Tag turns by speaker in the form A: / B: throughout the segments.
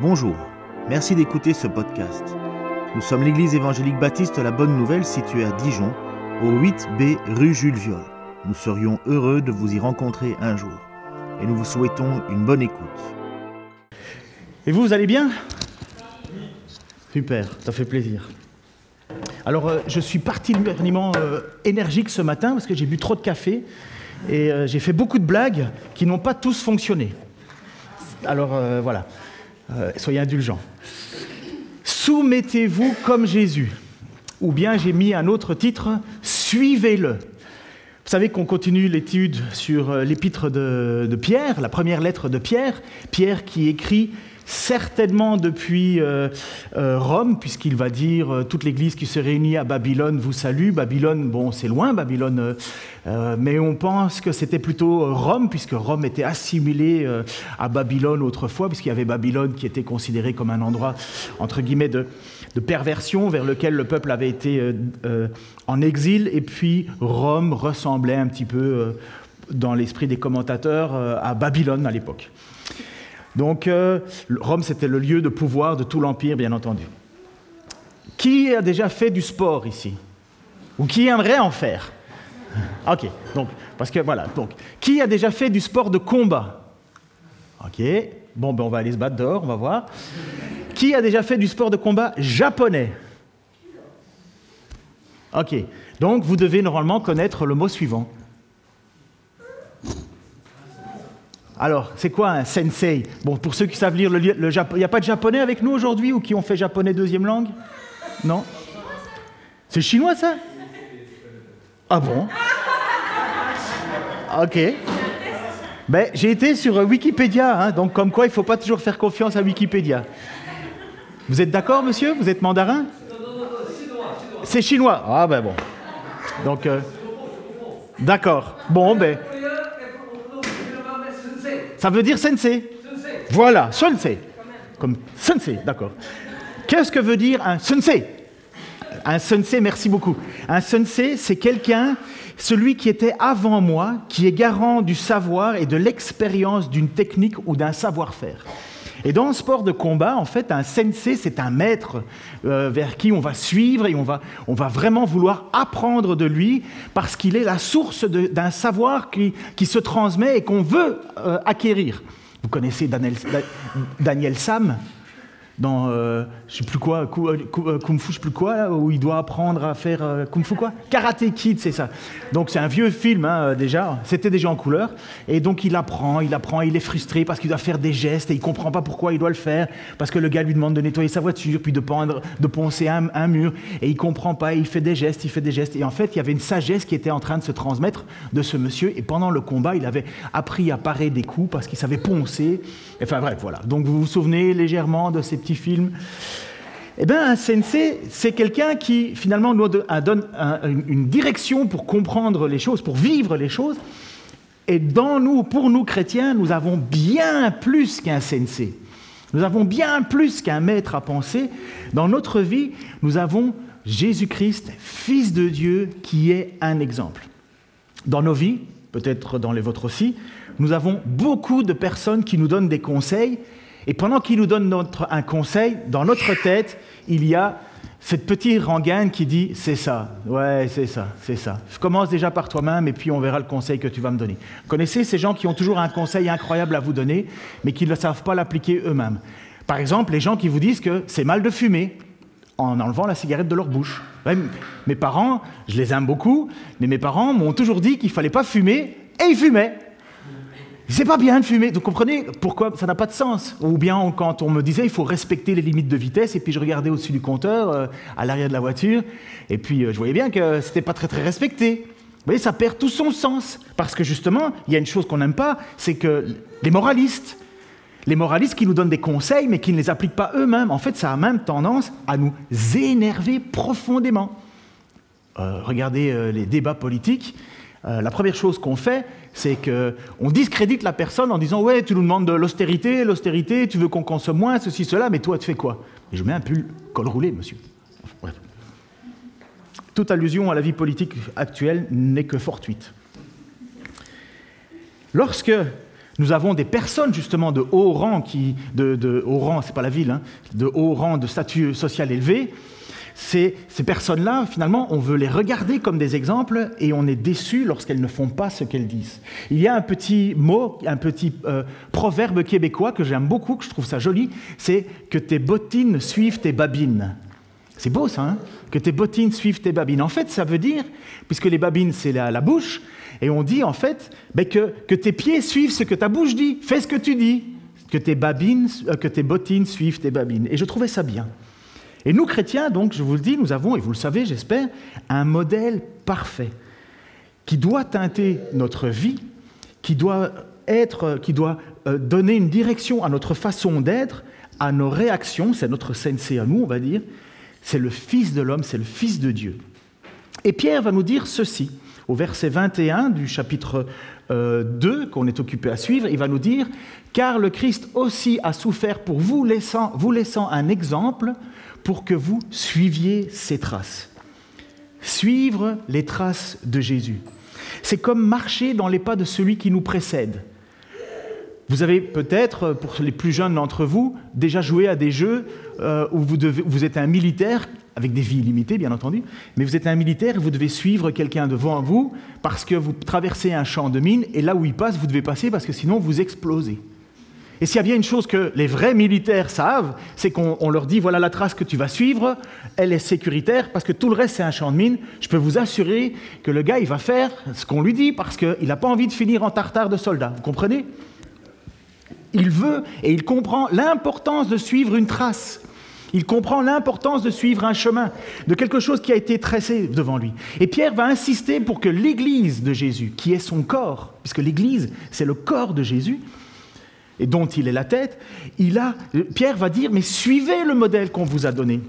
A: Bonjour, merci d'écouter ce podcast. Nous sommes l'église évangélique baptiste La Bonne Nouvelle située à Dijon, au 8B rue Jules Viol. Nous serions heureux de vous y rencontrer un jour et nous vous souhaitons une bonne écoute.
B: Et vous, vous allez bien? Super, ça fait plaisir. Alors, euh, je suis particulièrement euh, énergique ce matin parce que j'ai bu trop de café et euh, j'ai fait beaucoup de blagues qui n'ont pas tous fonctionné. Alors, voilà, Euh, soyez indulgents. Soumettez-vous comme Jésus. Ou bien j'ai mis un autre titre, Suivez-le. Vous savez qu'on continue l'étude sur euh, l'épître de, de Pierre, la première lettre de Pierre. Pierre qui écrit certainement depuis euh, euh, Rome, puisqu'il va dire euh, toute l'Église qui se réunit à Babylone vous salue. Babylone, bon, c'est loin, Babylone, mais on pense que c'était plutôt Rome, puisque Rome était assimilé euh, à Babylone autrefois, puisqu'il y avait Babylone qui était considéré comme un endroit, entre guillemets, de, de perversion vers lequel le peuple avait été en exil, et puis Rome ressemblait un petit peu, dans l'esprit des commentateurs, à Babylone à l'époque. Donc euh, Rome, c'était le lieu de pouvoir de tout l'Empire, bien entendu. Qui a déjà fait du sport ici? Ou qui aimerait en faire? Ok, donc, parce que voilà, donc, qui a déjà fait du sport de combat? Ok, bon, ben on va aller se battre dehors, on va voir. Qui a déjà fait du sport de combat japonais? Ok, donc vous devez normalement connaître le mot suivant. Alors, c'est quoi un sensei? Bon, pour ceux qui savent lire le, le japonais, il n'y a pas de japonais avec nous aujourd'hui ou qui ont fait japonais deuxième langue? Non? C'est chinois ça? Ah bon? Ok. Ben, j'ai été sur euh, Wikipédia, hein, donc comme quoi il ne faut pas toujours faire confiance à Wikipédia. Vous êtes d'accord, monsieur? Vous êtes mandarin? C'est chinois. Ah ben bon. Donc, euh, d'accord. Bon, ben, ça veut dire sensei. Voilà, sensei. Comme sensei, d'accord. Qu'est-ce que veut dire un sensei? Un sensei, merci beaucoup. Un sensei, c'est quelqu'un, celui qui était avant moi, qui est garant du savoir et de l'expérience d'une technique ou d'un savoir-faire. Et dans le sport de combat, en fait, un sensei, c'est un maître euh, vers qui on va suivre et on va, on va vraiment vouloir apprendre de lui parce qu'il est la source d'un savoir qui, qui se transmet et qu'on veut euh, acquérir. Vous connaissez Daniel, Da- Daniel Sam? Dans euh, je sais plus quoi, euh, euh, Kung Fu, je sais plus quoi, là, où il doit apprendre à faire euh, Kung Fu quoi? Karate Kid, c'est ça. Donc c'est un vieux film hein, euh, déjà, c'était déjà en couleur. Et donc il apprend, il apprend, il est frustré parce qu'il doit faire des gestes et il comprend pas pourquoi il doit le faire, parce que le gars lui demande de nettoyer sa voiture, puis de, poncer un, un mur, et il comprend pas, il fait des gestes, il fait des gestes. Et en fait, il y avait une sagesse qui était en train de se transmettre de ce monsieur. Et pendant le combat, il avait appris à parer des coups parce qu'il savait poncer. Enfin bref, voilà. Donc vous vous souvenez légèrement de ces petits films eh bien, un sensei, c'est quelqu'un qui finalement nous donne un- une une direction pour comprendre les choses, pour vivre les choses. Et dans nous, pour nous chrétiens, nous avons bien plus qu'un sensei. Nous avons bien plus qu'un maître à penser. Dans notre vie, nous avons Jésus-Christ, Fils de Dieu, qui est un exemple. Dans nos vies, peut-être dans les vôtres aussi, nous avons beaucoup de personnes qui nous donnent des conseils. Et pendant qu'ils nous notre, un conseil, dans notre tête, il y a cette petite rengaine qui dit c'est ça, ouais, c'est ça, c'est ça. Commence déjà par toi-même et puis on verra le conseil que tu vas me donner. Vous connaissez ces gens qui ont toujours un conseil incroyable à vous donner, mais qui ne savent pas l'appliquer eux-mêmes. Par exemple, les gens qui vous disent que c'est mal de fumer en enlevant la cigarette de leur bouche. Mes parents, je les aime beaucoup, mais mes parents m'ont toujours dit qu'il fallait pas fumer, et ils fumaient. C'est pas bien de fumer. Vous comprenez pourquoi ça n'a pas de sens? Ou bien quand on me disait il faut respecter les limites de vitesse, et puis je regardais au-dessus du compteur, euh, à l'arrière de la voiture, et puis euh, je voyais bien que c'était pas très très respecté. Vous voyez, ça perd tout son sens. Parce que justement, il y a une chose qu'on n'aime pas, c'est que les moralistes, les moralistes qui nous donnent des conseils, mais qui ne les appliquent pas eux-mêmes, en fait, ça a même tendance à nous énerver profondément. Euh, regardez les débats politiques. La première chose qu'on fait, c'est qu'on discrédite la personne en disant Ouais, tu nous demandes de l'austérité, l'austérité, tu veux qu'on consomme moins, ceci, cela, mais toi, tu fais quoi? Et je mets un pull col roulé, monsieur. Toute allusion à la vie politique actuelle n'est que fortuite. Lorsque Nous avons des personnes justement de haut rang, qui, de, de haut rang, c'est pas la ville, hein, de haut rang de statut social élevé. Ces, ces personnes-là, finalement, on veut les regarder comme des exemples et on est déçu lorsqu'elles ne font pas ce qu'elles disent. Il y a un petit mot, un petit euh, proverbe québécois que j'aime beaucoup, que je trouve ça joli, c'est que tes bottines suivent tes babines. C'est beau ça, hein? Que tes bottines suivent tes babines. En fait, ça veut dire, puisque les babines, c'est la, la bouche, et on dit en fait ben, que, tes pieds suivent ce que ta bouche dit. Fais ce que tu dis. Que tes, babines, euh, que tes bottines suivent tes babines. Et je trouvais ça bien. Et nous, chrétiens, donc, je vous le dis, nous avons, et vous le savez, j'espère, un modèle parfait qui doit teinter notre vie, qui doit, être, qui doit euh, donner une direction à notre façon d'être, à nos réactions. C'est notre sensei à nous, on va dire. C'est le Fils de l'homme, c'est le Fils de Dieu. Et Pierre va nous dire ceci au verset 21 du chapitre 2 euh, qu'on est occupé à suivre, il va nous dire Car le Christ aussi a souffert pour vous, laissant, vous laissant un exemple pour que vous suiviez ses traces. Suivre les traces de Jésus. C'est comme marcher dans les pas de celui qui nous précède. Vous avez peut-être, pour les plus jeunes d'entre vous, déjà joué à des jeux euh, où vous, êtes un militaire avec des vies illimitées, bien entendu, mais vous êtes un militaire et vous devez suivre quelqu'un devant vous parce que vous traversez un champ de mines et là où il passe, vous devez passer parce que sinon vous explosez. Et s'il y a bien une chose que les vrais militaires savent, c'est qu'on leur dit voilà la trace que tu vas suivre, elle est sécuritaire parce que tout le reste c'est un champ de mines. Je peux vous assurer que le gars il va faire ce qu'on lui dit parce qu'il n'a pas envie de finir en tartare de soldat. Vous comprenez? Il veut et il comprend l'importance de suivre une trace. Il comprend l'importance de suivre un chemin, de quelque chose qui a été tracé devant lui. Et Pierre va insister pour que l'Église de Jésus, qui est son corps, puisque l'Église, c'est le corps de Jésus, et dont il est la tête, il a, Pierre va dire, mais suivez le modèle qu'on vous a donné.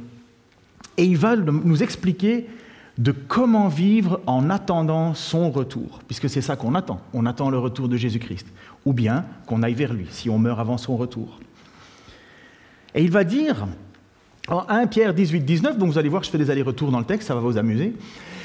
B: Et il va nous expliquer de comment vivre en attendant son retour, puisque c'est ça qu'on attend. On attend le retour de Jésus-Christ, ou bien qu'on aille vers lui, si on meurt avant son retour. Et il va dire, en 1 Pierre 18, 19, donc vous allez voir, je fais des allers-retours dans le texte, ça va vous amuser.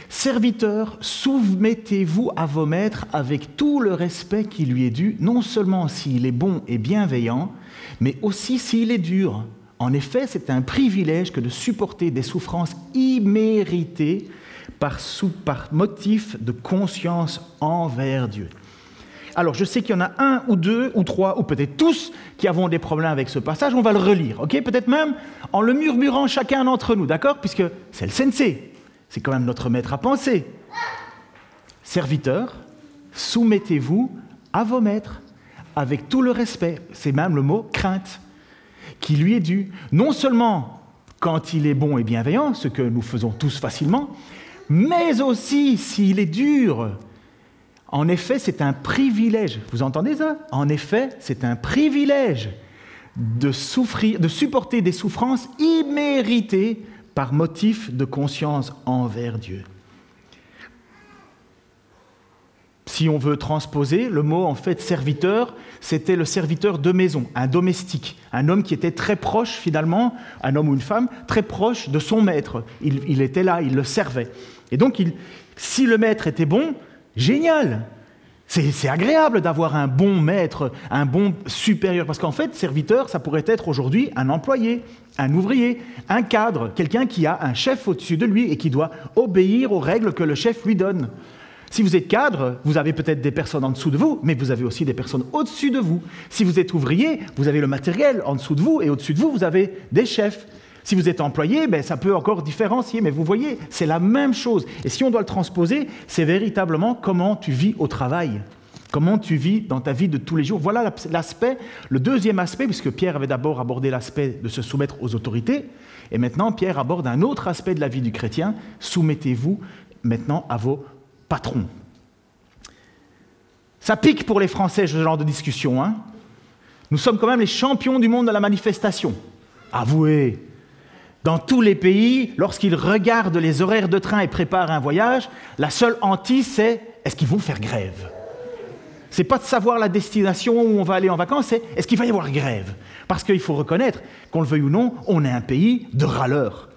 B: Serviteurs, soumettez-vous à vos maîtres avec tout le respect qui lui est dû, non seulement s'il est bon et bienveillant, mais aussi s'il est dur. En effet, c'est un privilège que de supporter des souffrances imméritées par, motif de conscience envers Dieu. Alors, je sais qu'il y en a un ou deux ou trois, ou peut-être tous, qui avons des problèmes avec ce passage. On va le relire, ok? Peut-être même en le murmurant chacun d'entre nous, d'accord? Puisque c'est le sensei. C'est quand même notre maître à penser. Serviteurs, soumettez-vous à vos maîtres avec tout le respect. C'est même le mot crainte qui lui est dû. Non seulement quand il est bon et bienveillant, ce que nous faisons tous facilement, mais aussi s'il est dur en effet, c'est un privilège. Vous entendez ça? En effet, c'est un privilège de souffrir, de supporter des souffrances imméritées par motif de conscience envers Dieu. Si on veut transposer, le mot en fait serviteur, c'était le serviteur de maison, un domestique, un homme qui était très proche finalement, un homme ou une femme, très proche de son maître. Il, était là, il le servait. Et donc, si le maître était bon, Génial c'est agréable d'avoir un bon maître, un bon supérieur, parce qu'en fait, serviteur, ça pourrait être aujourd'hui un employé, un ouvrier, un cadre, quelqu'un qui a un chef au-dessus de lui et qui doit obéir aux règles que le chef lui donne. Si vous êtes cadre, vous avez peut-être des personnes en dessous de vous, mais vous avez aussi des personnes au-dessus de vous. Si vous êtes ouvrier, vous avez le matériel en dessous de vous, et au-dessus de vous, vous avez des chefs. Si vous êtes employé, ben, ça peut encore différencier, mais vous voyez, c'est la même chose. Et si on doit le transposer, c'est véritablement comment tu vis au travail, comment tu vis dans ta vie de tous les jours. Voilà l'aspect, le deuxième aspect, puisque Pierre avait d'abord abordé l'aspect de se soumettre aux autorités, et maintenant Pierre aborde un autre aspect de la vie du chrétien, soumettez-vous maintenant à vos patrons. Ça pique pour les Français ce genre de discussion. Hein Nous sommes quand même les champions du monde de la manifestation. Avouez, dans tous les pays, lorsqu'ils regardent les horaires de train et préparent un voyage, la seule hantise, c'est est-ce qu'ils vont faire grève? C'est pas de savoir la destination où on va aller en vacances, c'est est-ce qu'il va y avoir grève? Parce qu'il faut reconnaître, qu'on le veuille ou non, on est un pays de râleurs.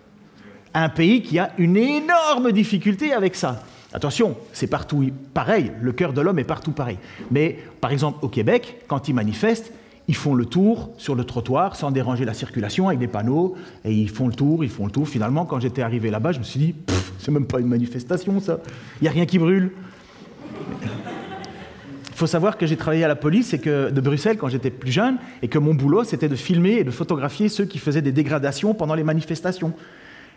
B: Un pays qui a une énorme difficulté avec ça. Attention, c'est partout pareil, le cœur de l'homme est partout pareil. Mais par exemple au Québec, quand ils manifestent, ils font le tour sur le trottoir sans déranger la circulation avec des panneaux, et ils font le tour, ils font le tour. Finalement, quand j'étais arrivé là-bas, je me suis dit, c'est même pas une manifestation ça, il n'y a rien qui brûle. Il faut savoir que j'ai travaillé à la police et que, de Bruxelles quand j'étais plus jeune, et que mon boulot c'était de filmer et de photographier ceux qui faisaient des dégradations pendant les manifestations.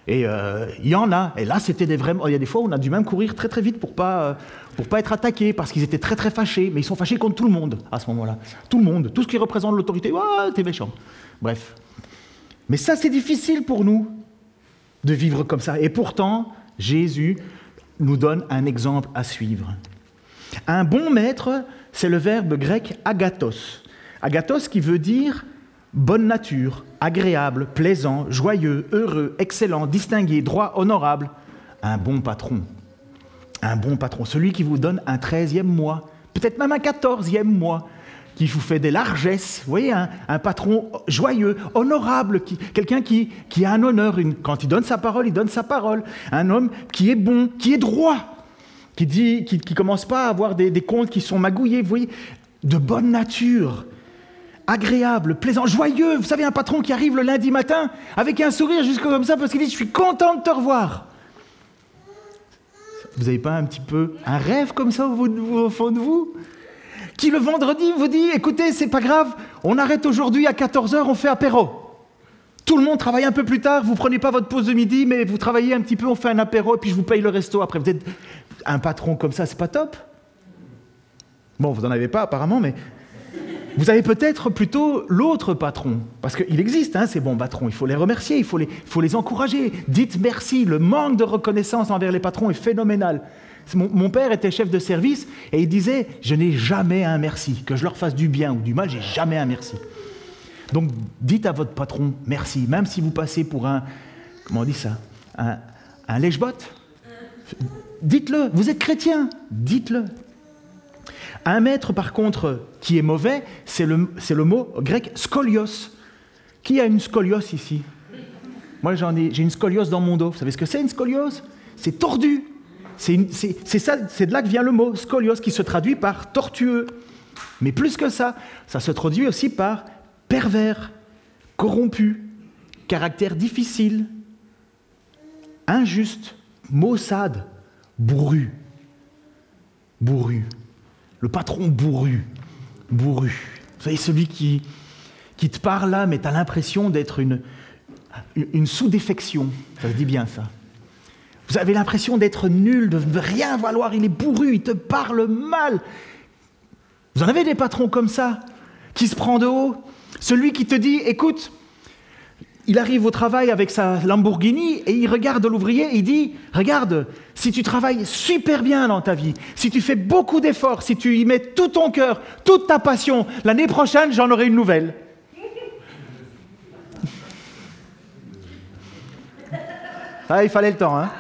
B: Et euh, il y en a. Et là, c'était des vrais. Il y a des fois où on a dû même courir très très vite pour pas euh, pour pas être attaqué parce qu'ils étaient très très fâchés. Mais ils sont fâchés contre tout le monde à ce moment-là. Tout le monde, tout ce qui représente l'autorité. Ah, t'es méchant. Bref. Mais ça, c'est difficile pour nous de vivre comme ça. Et pourtant, Jésus nous donne un exemple à suivre. Un bon maître, c'est le verbe grec agathos. Agathos qui veut dire bonne nature, agréable, plaisant, joyeux, heureux, excellent, distingué, droit, honorable. Un bon patron. Un bon patron. Celui qui vous donne un treizième mois, peut-être même un quatorzième mois, qui vous fait des largesses. Vous voyez, un, patron joyeux, honorable, quelqu'un qui, a un honneur. quand il donne sa parole, il donne sa parole. Un homme qui est bon, qui est droit, qui dit, qui, commence pas à avoir des, des comptes qui sont magouillés. Vous voyez, de bonne nature agréable, plaisant, joyeux. Vous savez, un patron qui arrive le lundi matin avec un sourire juste comme ça parce qu'il dit Je suis content de te revoir. Vous n'avez pas un petit peu un rêve comme ça au fond de vous Qui le vendredi vous dit Écoutez, c'est pas grave, on arrête aujourd'hui à 14h, on fait apéro. Tout le monde travaille un peu plus tard, vous prenez pas votre pause de midi, mais vous travaillez un petit peu, on fait un apéro et puis je vous paye le resto après. Vous êtes un patron comme ça, c'est pas top? Bon, vous n'en avez pas apparemment, mais vous avez peut-être plutôt l'autre patron, parce qu'il existe hein, ces bons patrons, il faut les remercier, il faut les, encourager. Dites merci, le manque de reconnaissance envers les patrons est phénoménal. Mon, père était chef de service et il disait Je n'ai jamais un merci. Que je leur fasse du bien ou du mal, j'ai jamais un merci. Donc dites à votre patron merci, même si vous passez pour un. Comment on dit ça Un, un lèche-bot Dites-le, vous êtes chrétien, dites-le. Un maître, par contre, qui est mauvais, c'est le, mot grec scolios. Qui a une scoliose ici? Moi, j'en ai, j'ai une scoliose dans mon dos. Vous savez ce que c'est une scoliose C'est tordu. C'est de là que vient le mot scolios, qui se traduit par tortueux. Mais plus que ça, ça se traduit aussi par pervers, corrompu, caractère difficile, injuste, maussade, bourru. Bourru le patron bourru, bourru. Vous savez, celui qui, qui te parle là, mais tu as l'impression d'être une, une sous-défection. Ça se dit bien ça. Vous avez l'impression d'être nul, de ne rien valoir, il est bourru, il te parle mal. Vous en avez des patrons comme ça, qui se prend de haut? Celui qui te dit, écoute, il arrive au travail avec sa Lamborghini et il regarde l'ouvrier et il dit, regarde, si tu travailles super bien dans ta vie, si tu fais beaucoup d'efforts, si tu y mets tout ton cœur, toute ta passion, l'année prochaine, j'en aurai une nouvelle. Ah, il fallait le temps, hein.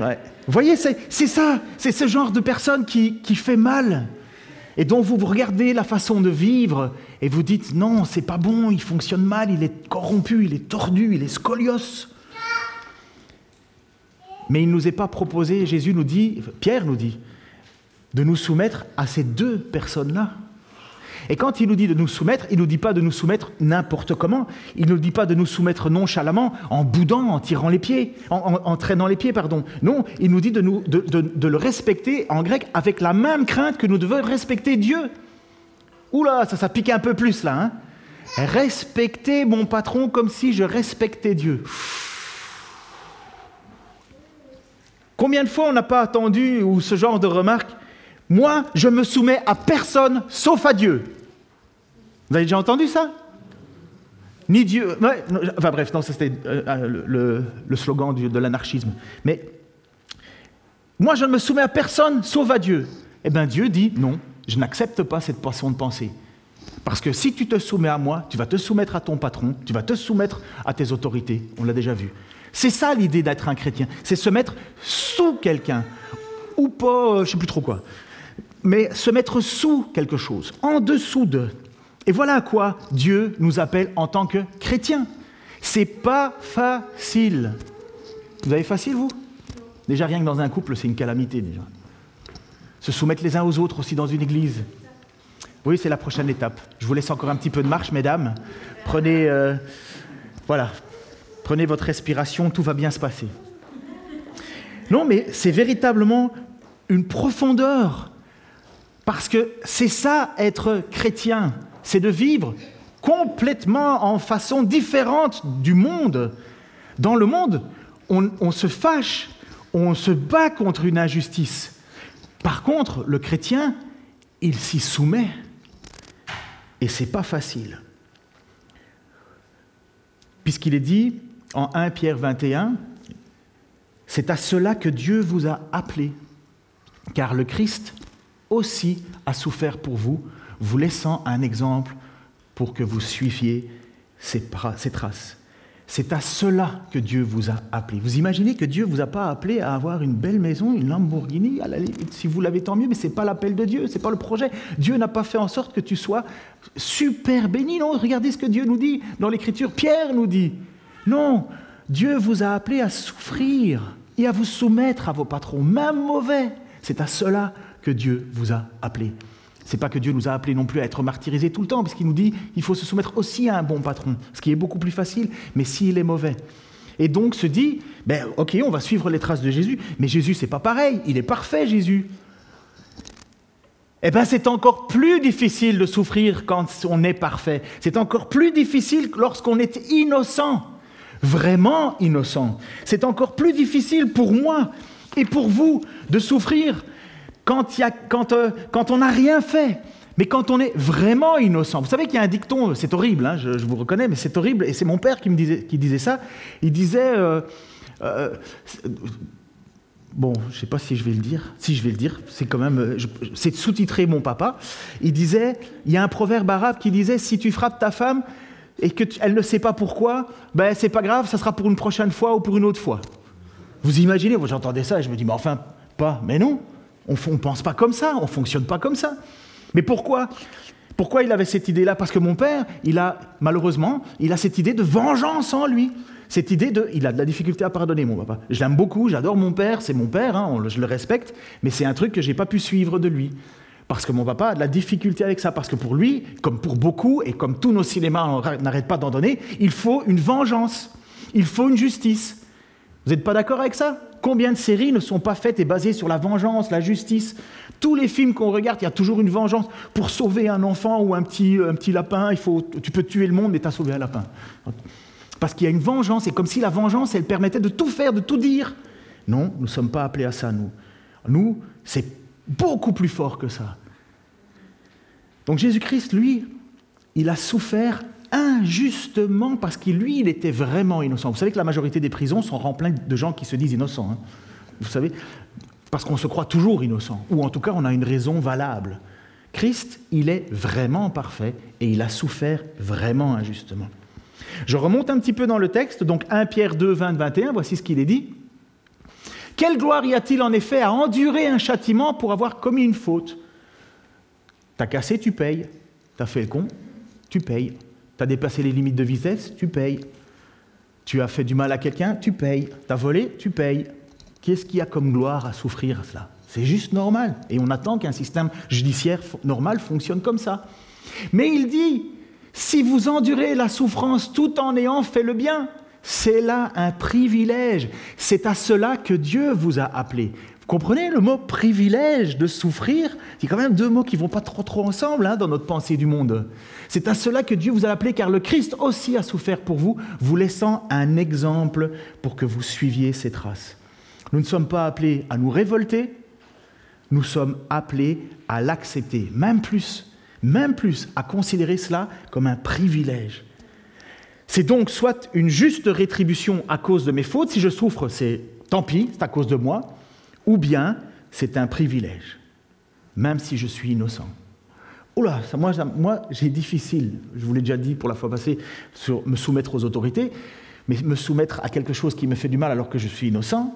B: Vous voyez, c'est ça, c'est ce genre de personne qui, qui fait mal et dont vous regardez la façon de vivre et vous dites non, c'est pas bon, il fonctionne mal, il est corrompu, il est tordu, il est scolios. Mais il ne nous est pas proposé, Jésus nous dit, Pierre nous dit, de nous soumettre à ces deux personnes-là. Et quand il nous dit de nous soumettre, il ne nous dit pas de nous soumettre n'importe comment. Il ne nous dit pas de nous soumettre nonchalamment, en boudant, en tirant les pieds, en, traînant les pieds, pardon. Non, il nous dit de, nous, de, le respecter en grec avec la même crainte que nous devons respecter Dieu. Oula, ça, ça pique un peu plus là. Hein Respecter mon patron comme si je respectais Dieu. Combien de fois on n'a pas attendu ou ce genre de remarque? Moi, je me soumets à personne sauf à Dieu. Vous avez déjà entendu ça? Ni Dieu. enfin bref, non, c'était euh, euh, le, slogan de l'anarchisme. Mais moi, je ne me soumets à personne sauf à Dieu. Eh bien, Dieu dit non, je n'accepte pas cette façon de penser. Parce que si tu te soumets à moi, tu vas te soumettre à ton patron, tu vas te soumettre à tes autorités. On l'a déjà vu. C'est ça l'idée d'être un chrétien. C'est se mettre sous quelqu'un. Ou pas, euh, je ne sais plus trop quoi. Mais se mettre sous quelque chose, en dessous de. Et voilà à quoi Dieu nous appelle en tant que chrétiens. C'est pas facile. Vous avez facile, vous? Déjà, rien que dans un couple, c'est une calamité déjà. Se soumettre les uns aux autres aussi dans une église. Oui, c'est la prochaine étape. Je vous laisse encore un petit peu de marche, mesdames. Prenez, euh, voilà, prenez votre respiration, tout va bien se passer. Non, mais c'est véritablement une profondeur. Parce que c'est ça, être chrétien. C'est de vivre complètement en façon différente du monde. Dans le monde, on, se fâche, on se bat contre une injustice. Par contre, le chrétien, il s'y soumet. Et c'est pas facile. Puisqu'il est dit en 1 Pierre 21, c'est à cela que Dieu vous a appelé, car le Christ aussi a souffert pour vous, vous laissant un exemple pour que vous suiviez ses, traces. C'est à cela que Dieu vous a appelé. Vous imaginez que Dieu ne vous a pas appelé à avoir une belle maison, une Lamborghini Si vous l'avez, tant mieux, mais ce n'est pas l'appel de Dieu, ce n'est pas le projet. Dieu n'a pas fait en sorte que tu sois super béni. Non, regardez ce que Dieu nous dit dans l'Écriture. Pierre nous dit, non, Dieu vous a appelé à souffrir et à vous soumettre à vos patrons, même mauvais. C'est à cela que Dieu vous a appelé. C'est pas que Dieu nous a appelés non plus à être martyrisés tout le temps, parce qu'il nous dit qu'il faut se soumettre aussi à un bon patron, ce qui est beaucoup plus facile, mais s'il est mauvais. Et donc se dit, ben ok, on va suivre les traces de Jésus, mais Jésus c'est pas pareil, il est parfait Jésus. Eh bien c'est encore plus difficile de souffrir quand on est parfait. C'est encore plus difficile lorsqu'on est innocent, vraiment innocent. C'est encore plus difficile pour moi et pour vous de souffrir quand, euh, quand, on n'a rien fait, mais quand on est vraiment innocent. Vous savez qu'il y a un dicton, c'est horrible, hein, je, vous reconnais, mais c'est horrible, et c'est mon père qui me disait, qui disait ça. Il disait, euh, euh, bon, je ne sais pas si je vais le dire, si je vais le dire, c'est quand même, c'est sous-titré mon papa. Il disait, il y a un proverbe arabe qui disait, si tu frappes ta femme et qu'elle ne sait pas pourquoi, ben c'est pas grave, ça sera pour une prochaine fois ou pour une autre fois. Vous imaginez, moi j'entendais ça et je me dis, mais enfin, pas, mais non. On ne pense pas comme ça, on ne fonctionne pas comme ça. Mais pourquoi Pourquoi il avait cette idée-là? Parce que mon père, il a, malheureusement, il a cette idée de vengeance en lui. Cette idée de... Il a de la difficulté à pardonner, mon papa. Je l'aime beaucoup, j'adore mon père, c'est mon père, hein, je le respecte, mais c'est un truc que je n'ai pas pu suivre de lui. Parce que mon papa a de la difficulté avec ça. Parce que pour lui, comme pour beaucoup, et comme tous nos cinémas n'arrêtent pas d'en donner, il faut une vengeance. Il faut une justice. Vous n'êtes pas d'accord avec ça? Combien de séries ne sont pas faites et basées sur la vengeance, la justice? Tous les films qu'on regarde, il y a toujours une vengeance. Pour sauver un enfant ou un petit, un petit lapin, il faut, tu peux tuer le monde, mais tu as sauvé un lapin. Parce qu'il y a une vengeance, et comme si la vengeance, elle permettait de tout faire, de tout dire. Non, nous ne sommes pas appelés à ça, nous. Nous, c'est beaucoup plus fort que ça. Donc Jésus-Christ, lui, il a souffert injustement parce qu'il, lui, il était vraiment innocent. Vous savez que la majorité des prisons sont remplies de gens qui se disent innocents. Hein. Vous savez, parce qu'on se croit toujours innocent, ou en tout cas on a une raison valable. Christ, il est vraiment parfait et il a souffert vraiment injustement. Je remonte un petit peu dans le texte, donc 1 Pierre 2, 20, 21, voici ce qu'il est dit. Quelle gloire y a-t-il en effet à endurer un châtiment pour avoir commis une faute? T'as cassé, tu payes. T'as fait le con, tu payes. Tu as dépassé les limites de vitesse, tu payes. Tu as fait du mal à quelqu'un, tu payes. Tu as volé, tu payes. Qu'est-ce qu'il y a comme gloire à souffrir cela? C'est juste normal. Et on attend qu'un système judiciaire normal fonctionne comme ça. Mais il dit, si vous endurez la souffrance tout en ayant fait le bien, c'est là un privilège. C'est à cela que Dieu vous a appelé. Comprenez le mot privilège de souffrir C'est quand même deux mots qui vont pas trop trop ensemble hein, dans notre pensée du monde. C'est à cela que Dieu vous a appelé, car le Christ aussi a souffert pour vous, vous laissant un exemple pour que vous suiviez ses traces. Nous ne sommes pas appelés à nous révolter, nous sommes appelés à l'accepter, même plus, même plus, à considérer cela comme un privilège. C'est donc soit une juste rétribution à cause de mes fautes, si je souffre, c'est tant pis, c'est à cause de moi, ou bien c'est un privilège, même si je suis innocent. Oula, moi, moi j'ai difficile, je vous l'ai déjà dit pour la fois passée, sur me soumettre aux autorités, mais me soumettre à quelque chose qui me fait du mal alors que je suis innocent.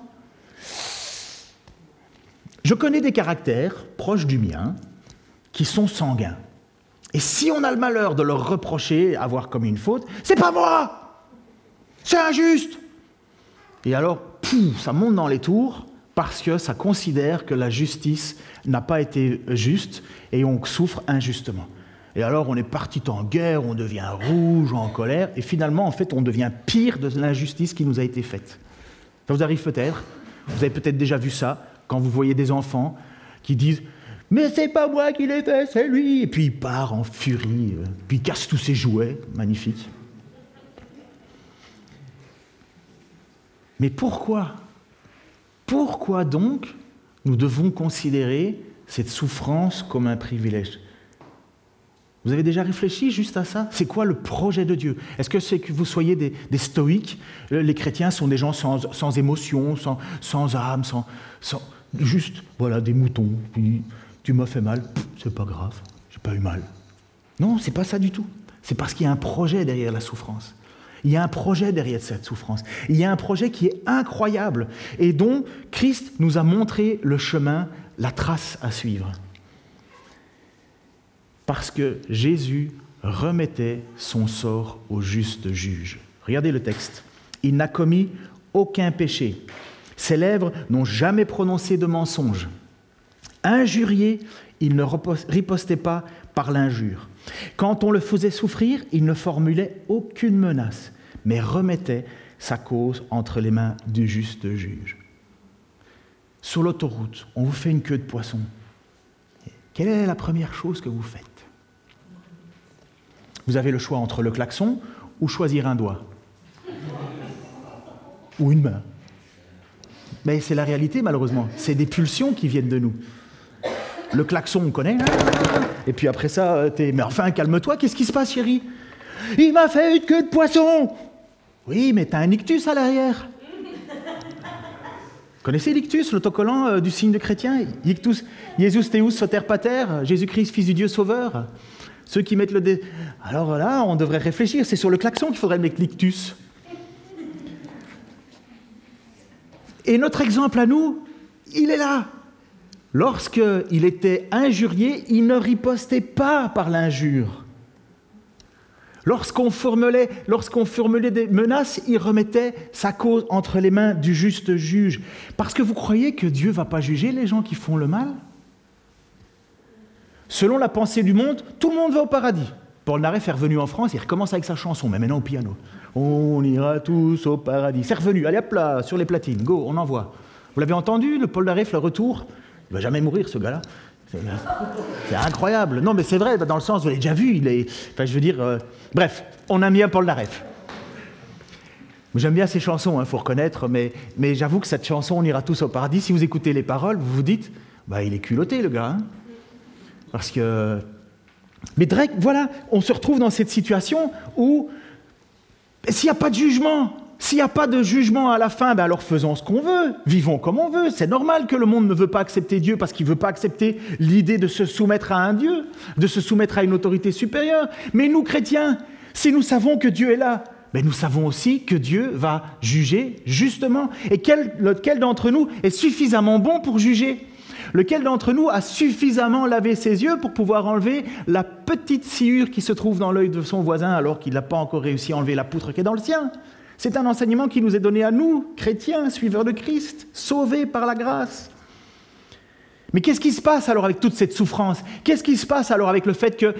B: Je connais des caractères proches du mien qui sont sanguins. Et si on a le malheur de leur reprocher avoir commis une faute, c'est pas moi C'est injuste Et alors, ça monte dans les tours, parce que ça considère que la justice n'a pas été juste et on souffre injustement. Et alors on est parti en guerre, on devient rouge, en colère, et finalement en fait on devient pire de l'injustice qui nous a été faite. Ça vous arrive peut-être, vous avez peut-être déjà vu ça, quand vous voyez des enfants qui disent mais c'est pas moi qui l'ai fait, c'est lui. Et puis il part en furie, euh, puis il casse tous ses jouets, magnifique. Mais pourquoi Pourquoi donc nous devons considérer cette souffrance comme un privilège? Vous avez déjà réfléchi juste à ça? C'est quoi le projet de Dieu? Est-ce que c'est que vous soyez des, stoïques? Les chrétiens sont des gens sans, émotion, sans, âme, sans, sans, juste voilà des moutons. Puis, tu m'as fait mal, c'est pas grave, j'ai pas eu mal. Non, c'est pas ça du tout. C'est parce qu'il y a un projet derrière la souffrance. Il y a un projet derrière cette souffrance. Il y a un projet qui est incroyable et dont Christ nous a montré le chemin, la trace à suivre. Parce que Jésus remettait son sort au juste juge. Regardez le texte. Il n'a commis aucun péché. Ses lèvres n'ont jamais prononcé de mensonge. Injurié, il ne ripostait pas par l'injure. Quand on le faisait souffrir, il ne formulait aucune menace, mais remettait sa cause entre les mains du juste juge. Sur l'autoroute, on vous fait une queue de poisson. Quelle est la première chose que vous faites? Vous avez le choix entre le klaxon ou choisir un doigt. Ou une main. Mais c'est la réalité, malheureusement. C'est des pulsions qui viennent de nous. Le klaxon, on connaît. Et puis après ça, euh, t'es. Mais enfin, calme-toi, qu'est-ce qui se passe, chérie? Il m'a fait une queue de poisson Oui, mais t'as un ictus à l'arrière. Connaissez l'ictus, l'autocollant euh, du signe de chrétien? Ictus, Jesus Soter Pater, Jésus-Christ, Fils du Dieu Sauveur. Ceux qui mettent le dé. Alors là, on devrait réfléchir, c'est sur le klaxon qu'il faudrait mettre l'ictus. Et notre exemple à nous, il est là. Lorsqu'il était injurié, il ne ripostait pas par l'injure. Lorsqu'on formulait, formulait des menaces, il remettait sa cause entre les mains du juste juge. Parce que vous croyez que Dieu va pas juger les gens qui font le mal? Selon la pensée du monde, tout le monde va au paradis. Paul Naref est revenu en France, il recommence avec sa chanson, mais maintenant au piano. On ira tous au paradis. C'est revenu, allez hop là, sur les platines, go, on envoie. Vous l'avez entendu, le Paul Naref, le retour? Il va jamais mourir, ce gars-là. C'est incroyable. Non, mais c'est vrai, dans le sens, vous l'avez déjà vu, il je veux dire. Euh, bref, on aime bien Paul Naref. J'aime bien ces chansons, il hein, faut reconnaître, mais, mais j'avoue que cette chanson, On ira tous au paradis, si vous écoutez les paroles, vous vous dites, bah, il est culotté, le gars. Hein. Parce que. Mais Drake, voilà, on se retrouve dans cette situation où, s'il n'y a pas de jugement, s'il n'y a pas de jugement à la fin, ben alors faisons ce qu'on veut, vivons comme on veut. C'est normal que le monde ne veut pas accepter Dieu parce qu'il ne veut pas accepter l'idée de se soumettre à un Dieu, de se soumettre à une autorité supérieure. Mais nous, chrétiens, si nous savons que Dieu est là, ben nous savons aussi que Dieu va juger justement. Et quel, d'entre nous est suffisamment bon pour juger? Lequel d'entre nous a suffisamment lavé ses yeux pour pouvoir enlever la petite sciure qui se trouve dans l'œil de son voisin alors qu'il n'a pas encore réussi à enlever la poutre qui est dans le sien? C'est un enseignement qui nous est donné à nous, chrétiens, suiveurs de Christ, sauvés par la grâce. Mais qu'est-ce qui se passe alors avec toute cette souffrance? Qu'est-ce qui se passe alors avec le fait que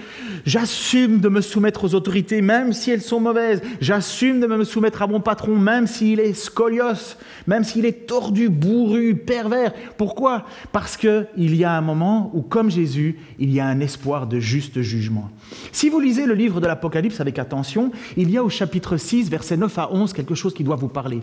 B: j'assume de me soumettre aux autorités même si elles sont mauvaises? J'assume de me soumettre à mon patron même s'il est scolios, même s'il est tordu, bourru, pervers. Pourquoi? Parce qu'il y a un moment où, comme Jésus, il y a un espoir de juste jugement. Si vous lisez le livre de l'Apocalypse avec attention, il y a au chapitre 6, versets 9 à 11, quelque chose qui doit vous parler.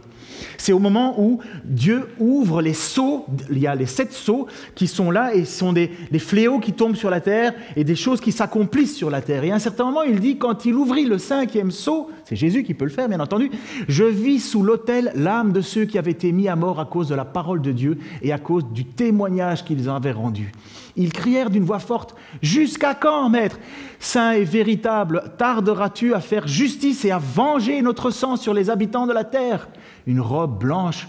B: C'est au moment où Dieu ouvre les seaux, il y a les sept seaux qui sont sont là et sont des, fléaux qui tombent sur la terre et des choses qui s'accomplissent sur la terre. Et à un certain moment, il dit, quand il ouvrit le cinquième sceau, c'est Jésus qui peut le faire, bien entendu, je vis sous l'autel l'âme de ceux qui avaient été mis à mort à cause de la parole de Dieu et à cause du témoignage qu'ils avaient rendu. Ils crièrent d'une voix forte, Jusqu'à quand, maître? Saint et véritable, tarderas-tu à faire justice et à venger notre sang sur les habitants de la terre? Une robe blanche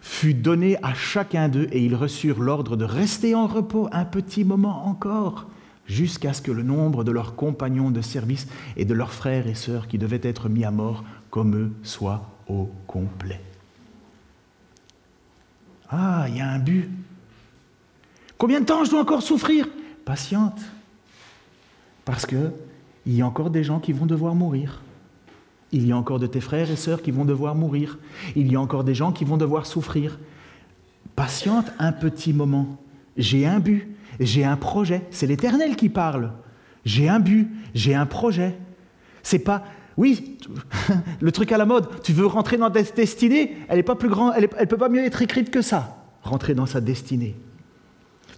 B: fut donné à chacun d'eux et ils reçurent l'ordre de rester en repos un petit moment encore, jusqu'à ce que le nombre de leurs compagnons de service et de leurs frères et sœurs qui devaient être mis à mort comme eux soit au complet. Ah, il y a un but. Combien de temps je dois encore souffrir? Patiente. Parce que il y a encore des gens qui vont devoir mourir. Il y a encore de tes frères et sœurs qui vont devoir mourir. Il y a encore des gens qui vont devoir souffrir. Patiente un petit moment. J'ai un but, j'ai un projet. C'est l'Éternel qui parle. J'ai un but, j'ai un projet. C'est pas oui, le truc à la mode, tu veux rentrer dans ta destinée, elle est pas plus grande, elle ne peut pas mieux être écrite que ça. Rentrer dans sa destinée.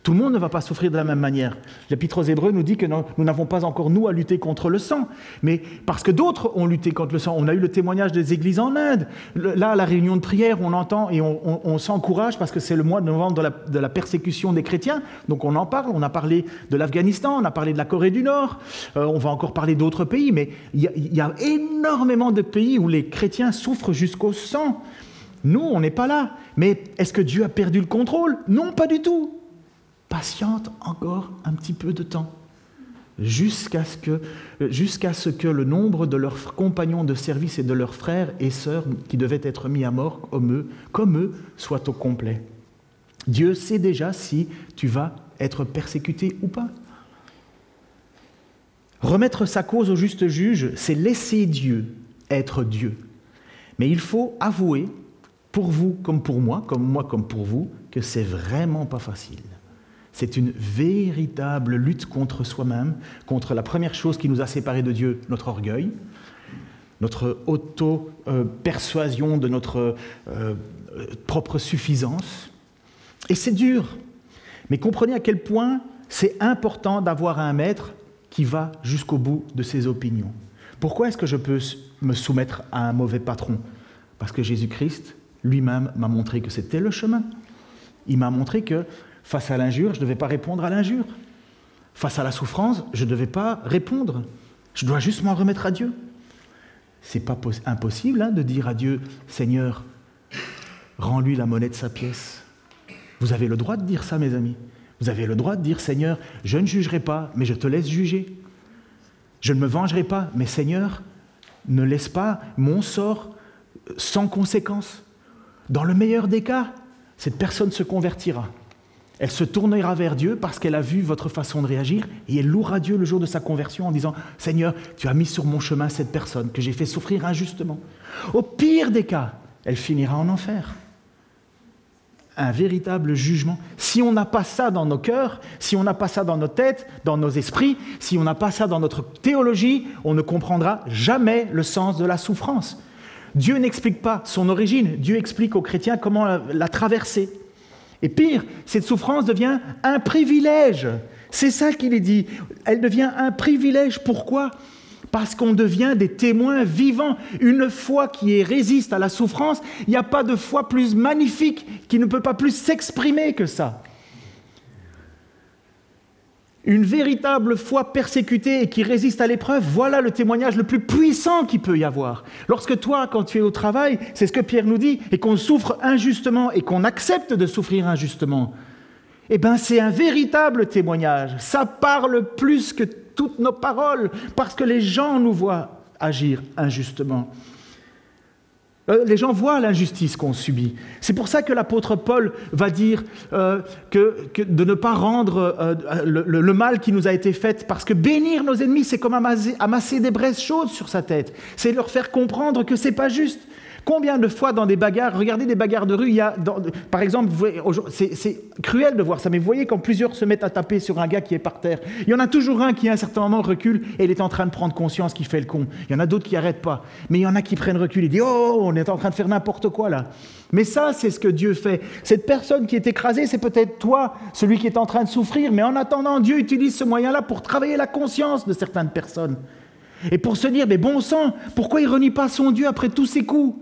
B: Tout le monde ne va pas souffrir de la même manière. L'Épître aux Hébreux nous dit que nous n'avons pas encore, nous, à lutter contre le sang, mais parce que d'autres ont lutté contre le sang. On a eu le témoignage des églises en Inde. Là, à la réunion de prière, on entend et on, s'encourage parce que c'est le mois de novembre de la, persécution des chrétiens. Donc on en parle. On a parlé de l'Afghanistan, on a parlé de la Corée du Nord, euh, on va encore parler d'autres pays, mais il y, y a énormément de pays où les chrétiens souffrent jusqu'au sang. Nous, on n'est pas là. Mais est-ce que Dieu a perdu le contrôle? Non, pas du tout patiente encore un petit peu de temps, jusqu'à ce, que, le nombre de leurs compagnons de service et de leurs frères et sœurs qui devaient être mis à mort comme eux, comme eux soit au complet. Dieu sait déjà si tu vas être persécuté ou pas. Remettre sa cause au juste juge, c'est laisser Dieu être Dieu. Mais il faut avouer, pour vous comme pour moi, comme moi comme pour vous, que c'est vraiment pas facile. C'est une véritable lutte contre soi-même, contre la première chose qui nous a séparés de Dieu, notre orgueil, notre auto-persuasion de notre euh, propre suffisance. Et c'est dur. Mais comprenez à quel point c'est important d'avoir un maître qui va jusqu'au bout de ses opinions. Pourquoi est-ce que je peux me soumettre à un mauvais patron? Parce que Jésus-Christ lui-même m'a montré que c'était le chemin. Il m'a montré que Face à l'injure, je ne devais pas répondre à l'injure. Face à la souffrance, je ne devais pas répondre. Je dois juste m'en remettre à Dieu. C'est pas impossible hein, de dire à Dieu, Seigneur, rends-lui la monnaie de sa pièce. Vous avez le droit de dire ça, mes amis. Vous avez le droit de dire, Seigneur, je ne jugerai pas, mais je te laisse juger. Je ne me vengerai pas, mais Seigneur, ne laisse pas mon sort sans conséquence. Dans le meilleur des cas, cette personne se convertira. Elle se tournera vers Dieu parce qu'elle a vu votre façon de réagir et elle louera Dieu le jour de sa conversion en disant Seigneur, tu as mis sur mon chemin cette personne que j'ai fait souffrir injustement. Au pire des cas, elle finira en enfer. Un véritable jugement. Si on n'a pas ça dans nos cœurs, si on n'a pas ça dans nos têtes, dans nos esprits, si on n'a pas ça dans notre théologie, on ne comprendra jamais le sens de la souffrance. Dieu n'explique pas son origine, Dieu explique aux chrétiens comment la traverser. Et pire, cette souffrance devient un privilège. C'est ça qu'il est dit. Elle devient un privilège. Pourquoi? Parce qu'on devient des témoins vivants. Une foi qui résiste à la souffrance, il n'y a pas de foi plus magnifique, qui ne peut pas plus s'exprimer que ça une véritable foi persécutée et qui résiste à l'épreuve, voilà le témoignage le plus puissant qu'il peut y avoir. Lorsque toi, quand tu es au travail, c'est ce que Pierre nous dit, et qu'on souffre injustement et qu'on accepte de souffrir injustement, eh bien c'est un véritable témoignage. Ça parle plus que toutes nos paroles, parce que les gens nous voient agir injustement. Euh, les gens voient l'injustice qu'on subit. C'est pour ça que l'apôtre Paul va dire euh, que, de ne pas rendre euh, le, mal qui nous a été fait, parce que bénir nos ennemis, c'est comme amasser, amasser des braises chaudes sur sa tête. C'est leur faire comprendre que c'est pas juste. Combien de fois dans des bagarres, regardez des bagarres de rue, il y a, par exemple, c'est cruel de voir ça, mais vous voyez quand plusieurs se mettent à taper sur un gars qui est par terre, il y en a toujours un qui à un certain moment recule et il est en train de prendre conscience qu'il fait le con. Il y en a d'autres qui n'arrêtent pas, mais il y en a qui prennent recul et disent Oh, on est en train de faire n'importe quoi là. Mais ça, c'est ce que Dieu fait. Cette personne qui est écrasée, c'est peut-être toi, celui qui est en train de souffrir, mais en attendant, Dieu utilise ce moyen-là pour travailler la conscience de certaines personnes. Et pour se dire, mais bon sang, pourquoi il renie pas son Dieu après tous ces coups?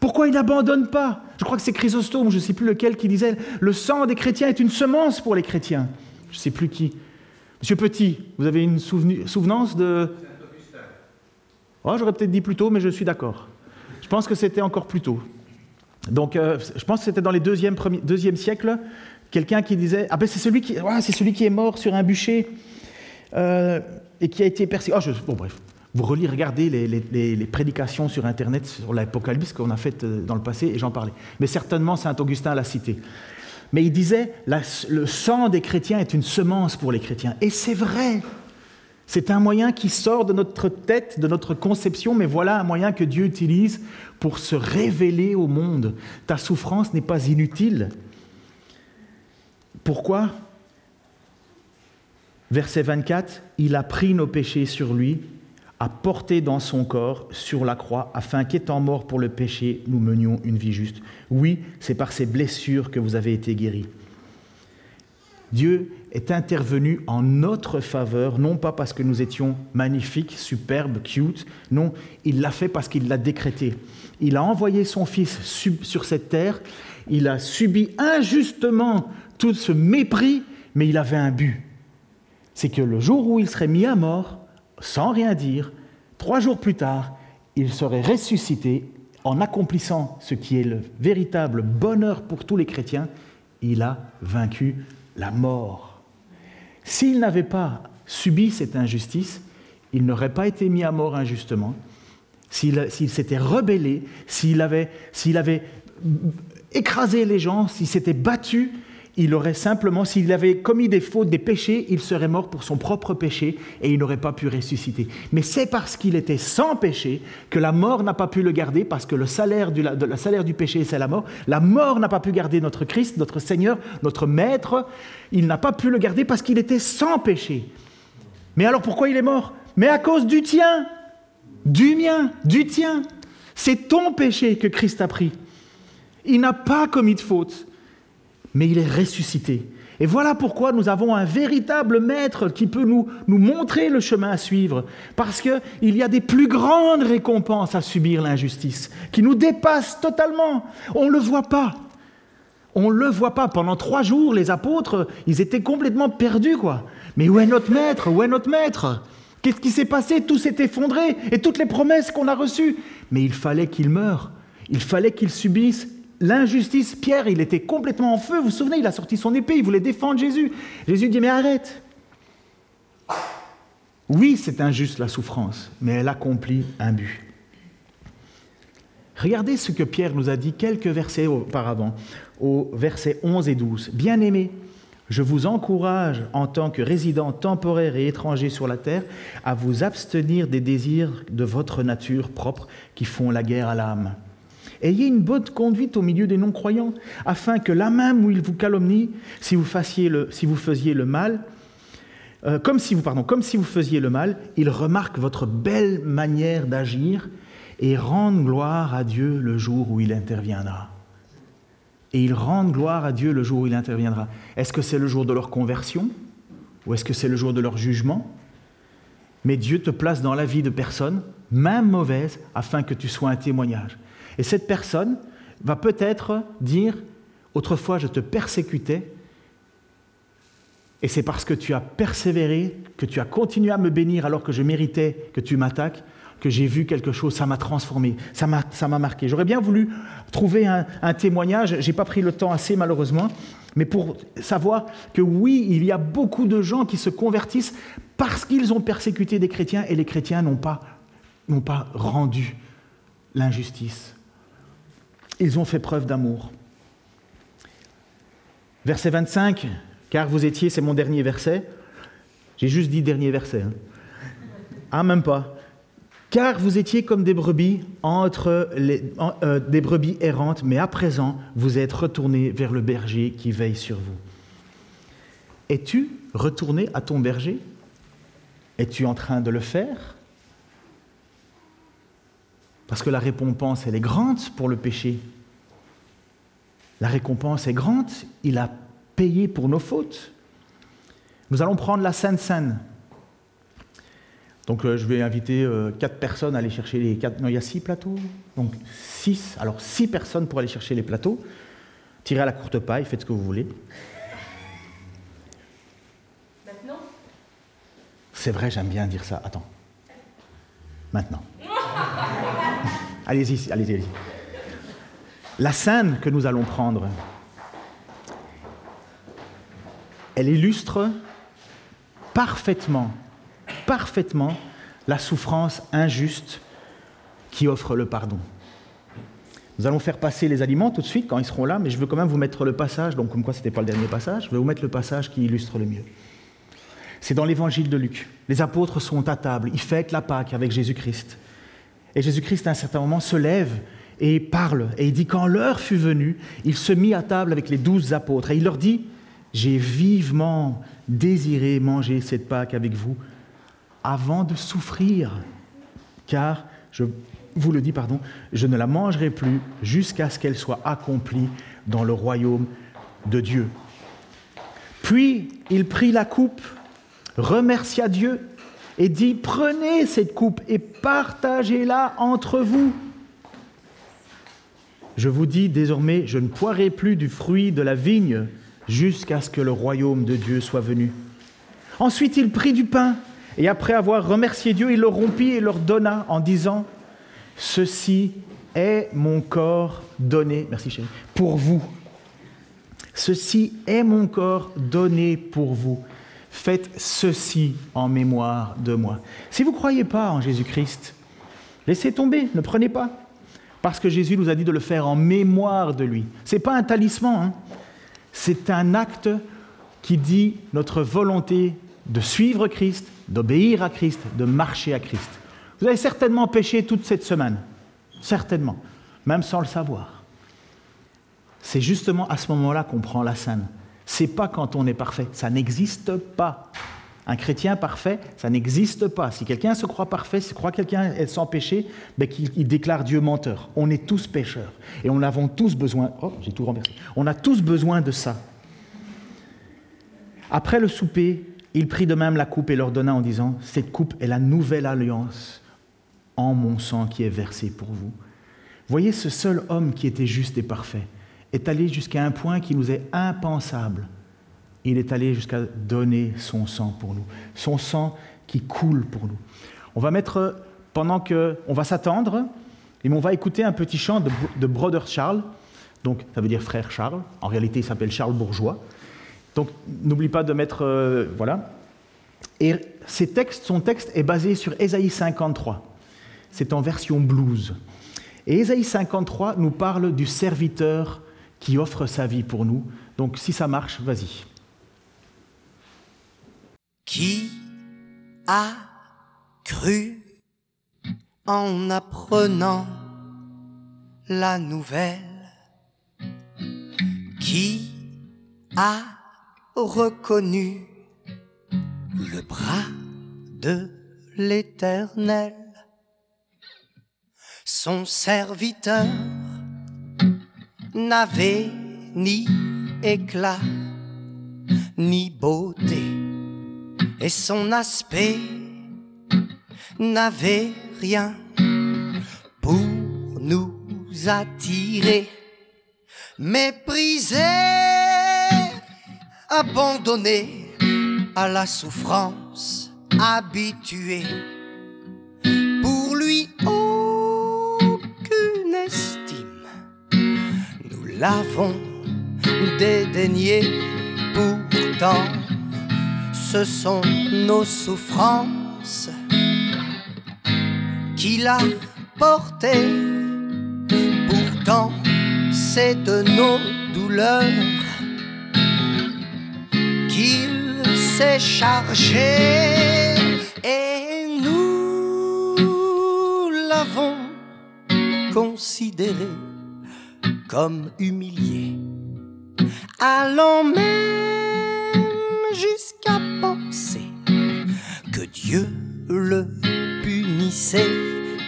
B: Pourquoi il n'abandonne pas? Je crois que c'est Chrysostome, je ne sais plus lequel, qui disait Le sang des chrétiens est une semence pour les chrétiens. Je ne sais plus qui. Monsieur Petit, vous avez une souvenance de? Oh, J'aurais peut-être dit plus tôt, mais je suis d'accord. Je pense que c'était encore plus tôt. Donc, euh, je pense que c'était dans les deuxième, deuxième siècle, quelqu'un qui disait Ah ben c'est celui, qui, celui qui est mort sur un bûcher euh, et qui a été persécuté. Oh, bon, bref. Vous relisez, regardez les, prédications sur Internet sur l'Apocalypse qu'on a faites euh, dans le passé, et j'en parlais. Mais certainement, Saint Augustin l'a cité. Mais il disait, le sang des chrétiens est une semence pour les chrétiens. Et c'est vrai. C'est un moyen qui sort de notre tête, de notre conception, mais voilà un moyen que Dieu utilise pour se révéler au monde. Ta souffrance n'est pas inutile. Pourquoi? Verset 24, il a pris nos péchés sur lui a porté dans son corps sur la croix, afin qu'étant mort pour le péché, nous menions une vie juste. Oui, c'est par ces blessures que vous avez été guéris. Dieu est intervenu en notre faveur, non pas parce que nous étions magnifiques, superbes, cute, non, il l'a fait parce qu'il l'a décrété. Il a envoyé son Fils sur cette terre, il a subi injustement tout ce mépris, mais il avait un but. C'est que le jour où il serait mis à mort, sans rien dire, trois jours plus tard, il serait ressuscité en accomplissant ce qui est le véritable bonheur pour tous les chrétiens. Il a vaincu la mort. S'il n'avait pas subi cette injustice, il n'aurait pas été mis à mort injustement. S'il s'était rebellé, s'il avait, écrasé les gens, s'il s'était battu, il aurait simplement, s'il avait commis des fautes, des péchés, il serait mort pour son propre péché et il n'aurait pas pu ressusciter. Mais c'est parce qu'il était sans péché que la mort n'a pas pu le garder, parce que le salaire du, péché, c'est la mort. La mort n'a pas pu garder notre Christ, notre Seigneur, notre Maître. Il n'a pas pu le garder parce qu'il était sans péché. Mais alors pourquoi il est mort? Mais à cause du tien, du mien, du tien. C'est ton péché que Christ a pris. Il n'a pas commis de faute mais il est ressuscité. Et voilà pourquoi nous avons un véritable maître qui peut nous, montrer le chemin à suivre. Parce qu'il y a des plus grandes récompenses à subir l'injustice, qui nous dépassent totalement. On ne le voit pas. On ne le voit pas. Pendant trois jours, les apôtres, ils étaient complètement perdus, quoi. Mais où est notre maître? Où est notre maître? Qu'est-ce qui s'est passé? Tout s'est effondré. Et toutes les promesses qu'on a reçues. Mais il fallait qu'il meure. Il fallait qu'il subisse l'injustice, Pierre, il était complètement en feu. Vous vous souvenez, il a sorti son épée, il voulait défendre Jésus. Jésus dit, mais arrête. Oui, c'est injuste la souffrance, mais elle accomplit un but. Regardez ce que Pierre nous a dit quelques versets auparavant, au versets 11 et 12. Bien-aimés, je vous encourage en tant que résident temporaire et étranger sur la terre à vous abstenir des désirs de votre nature propre qui font la guerre à l'âme. Ayez une bonne conduite au milieu des non-croyants, afin que là même où ils vous calomnient, si vous, le, si vous faisiez le mal, euh, comme, si vous, pardon, comme si vous faisiez le mal, ils remarquent votre belle manière d'agir et rendent gloire à Dieu le jour où il interviendra. Et ils rendent gloire à Dieu le jour où il interviendra. Est-ce que c'est le jour de leur conversion ou est-ce que c'est le jour de leur jugement? Mais Dieu te place dans la vie de personnes, même mauvaises, afin que tu sois un témoignage. Et cette personne va peut-être dire, autrefois je te persécutais, et c'est parce que tu as persévéré, que tu as continué à me bénir alors que je méritais que tu m'attaques, que j'ai vu quelque chose, ça m'a transformé, ça m'a marqué. J'aurais bien voulu trouver un, témoignage, je n'ai pas pris le temps assez malheureusement, mais pour savoir que oui, il y a beaucoup de gens qui se convertissent parce qu'ils ont persécuté des chrétiens et les chrétiens n'ont pas, pas rendu l'injustice ils ont fait preuve d'amour. Verset 25, car vous étiez, c'est mon dernier verset, j'ai juste dit dernier verset. Hein. Ah, même pas. Car vous étiez comme des brebis entre euh, des brebis errantes, mais à présent vous êtes retournés vers le berger qui veille sur vous. Es-tu retourné à ton berger? Es-tu en train de le faire? Parce que la récompense, elle est grande pour le péché. La récompense est grande. Il a payé pour nos fautes. Nous allons prendre la Sainte Seine. Donc euh, je vais inviter euh, quatre personnes à aller chercher les quatre. Non, il y a six plateaux. Donc six. Alors six personnes pour aller chercher les plateaux. Tirez à la courte paille, faites ce que vous voulez. Maintenant? C'est vrai, j'aime bien dire ça. Attends. Maintenant. Allez-y, allez-y, allez La scène que nous allons prendre, elle illustre parfaitement, parfaitement la souffrance injuste qui offre le pardon. Nous allons faire passer les aliments tout de suite quand ils seront là, mais je veux quand même vous mettre le passage, donc comme quoi ce n'était pas le dernier passage, je vais vous mettre le passage qui illustre le mieux. C'est dans l'évangile de Luc. Les apôtres sont à table, ils fêtent la Pâque avec Jésus-Christ. Et Jésus-Christ, à un certain moment, se lève et parle. Et il dit, quand l'heure fut venue, il se mit à table avec les douze apôtres. Et il leur dit, j'ai vivement désiré manger cette Pâque avec vous avant de souffrir, car, je vous le dis, pardon, je ne la mangerai plus jusqu'à ce qu'elle soit accomplie dans le royaume de Dieu. Puis il prit la coupe, remercia Dieu et dit, prenez cette coupe et partagez-la entre vous. Je vous dis désormais, je ne poirai plus du fruit de la vigne jusqu'à ce que le royaume de Dieu soit venu. Ensuite, il prit du pain, et après avoir remercié Dieu, il le rompit et leur donna en disant, Ceci est mon corps donné, pour vous. Ceci est mon corps donné pour vous. Faites ceci en mémoire de moi. Si vous ne croyez pas en Jésus-Christ, laissez tomber, ne prenez pas. Parce que Jésus nous a dit de le faire en mémoire de lui. Ce n'est pas un talisman, hein. c'est un acte qui dit notre volonté de suivre Christ, d'obéir à Christ, de marcher à Christ. Vous avez certainement péché toute cette semaine, certainement, même sans le savoir. C'est justement à ce moment-là qu'on prend la scène. C'est pas quand on est parfait, ça n'existe pas. Un chrétien parfait, ça n'existe pas. Si quelqu'un se croit parfait, si croit quelqu'un est sans péché, ben il déclare Dieu menteur. On est tous pécheurs et on avons tous besoin. Oh, j'ai tout renversé. On a tous besoin de ça. Après le souper, il prit de même la coupe et leur donna en disant Cette coupe est la nouvelle alliance en mon sang qui est versé pour vous. Voyez, ce seul homme qui était juste et parfait est allé jusqu'à un point qui nous est impensable. Il est allé jusqu'à donner son sang pour nous, son sang qui coule pour nous. On va mettre, pendant que, on va s'attendre, et on va écouter un petit chant de, de Brother Charles, donc ça veut dire frère Charles, en réalité il s'appelle Charles Bourgeois. Donc n'oublie pas de mettre, euh, voilà. Et ces textes, son texte est basé sur Ésaïe 53. C'est en version blues. Et Ésaïe 53 nous parle du serviteur qui offre sa vie pour nous. Donc si ça marche, vas-y.
C: Qui a cru en apprenant la nouvelle? Qui a reconnu le bras de l'Éternel? Son serviteur n'avait ni éclat, ni beauté, et son aspect n'avait rien pour nous attirer, méprisé, abandonné à la souffrance, habitué. L'avons dédaigné, pourtant, ce sont nos souffrances qu'il a portées. Pourtant, c'est de nos douleurs qu'il s'est chargé. Et nous l'avons considéré comme humilié, allant même jusqu'à penser que Dieu le punissait,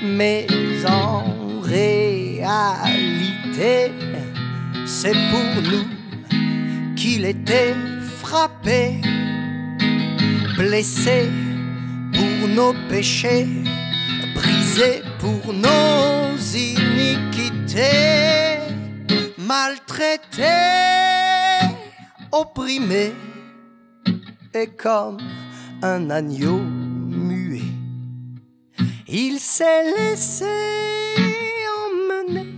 C: mais en réalité, c'est pour nous qu'il était frappé, blessé pour nos péchés, brisé pour nos iniquités, maltraité, opprimé, et comme un agneau muet, il s'est laissé emmener,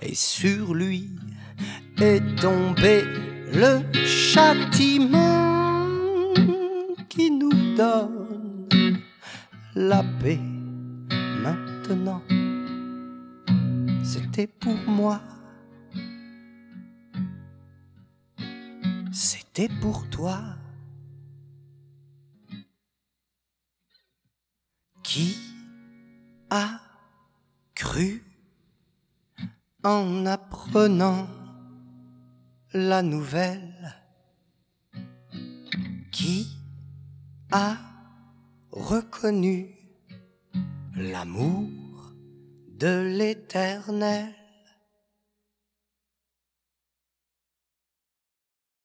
C: et sur lui est tombé le châtiment qui nous donne la paix maintenant. C'était pour moi. C'était pour toi. Qui a cru en apprenant la nouvelle? Qui a reconnu l'amour? De l'éternel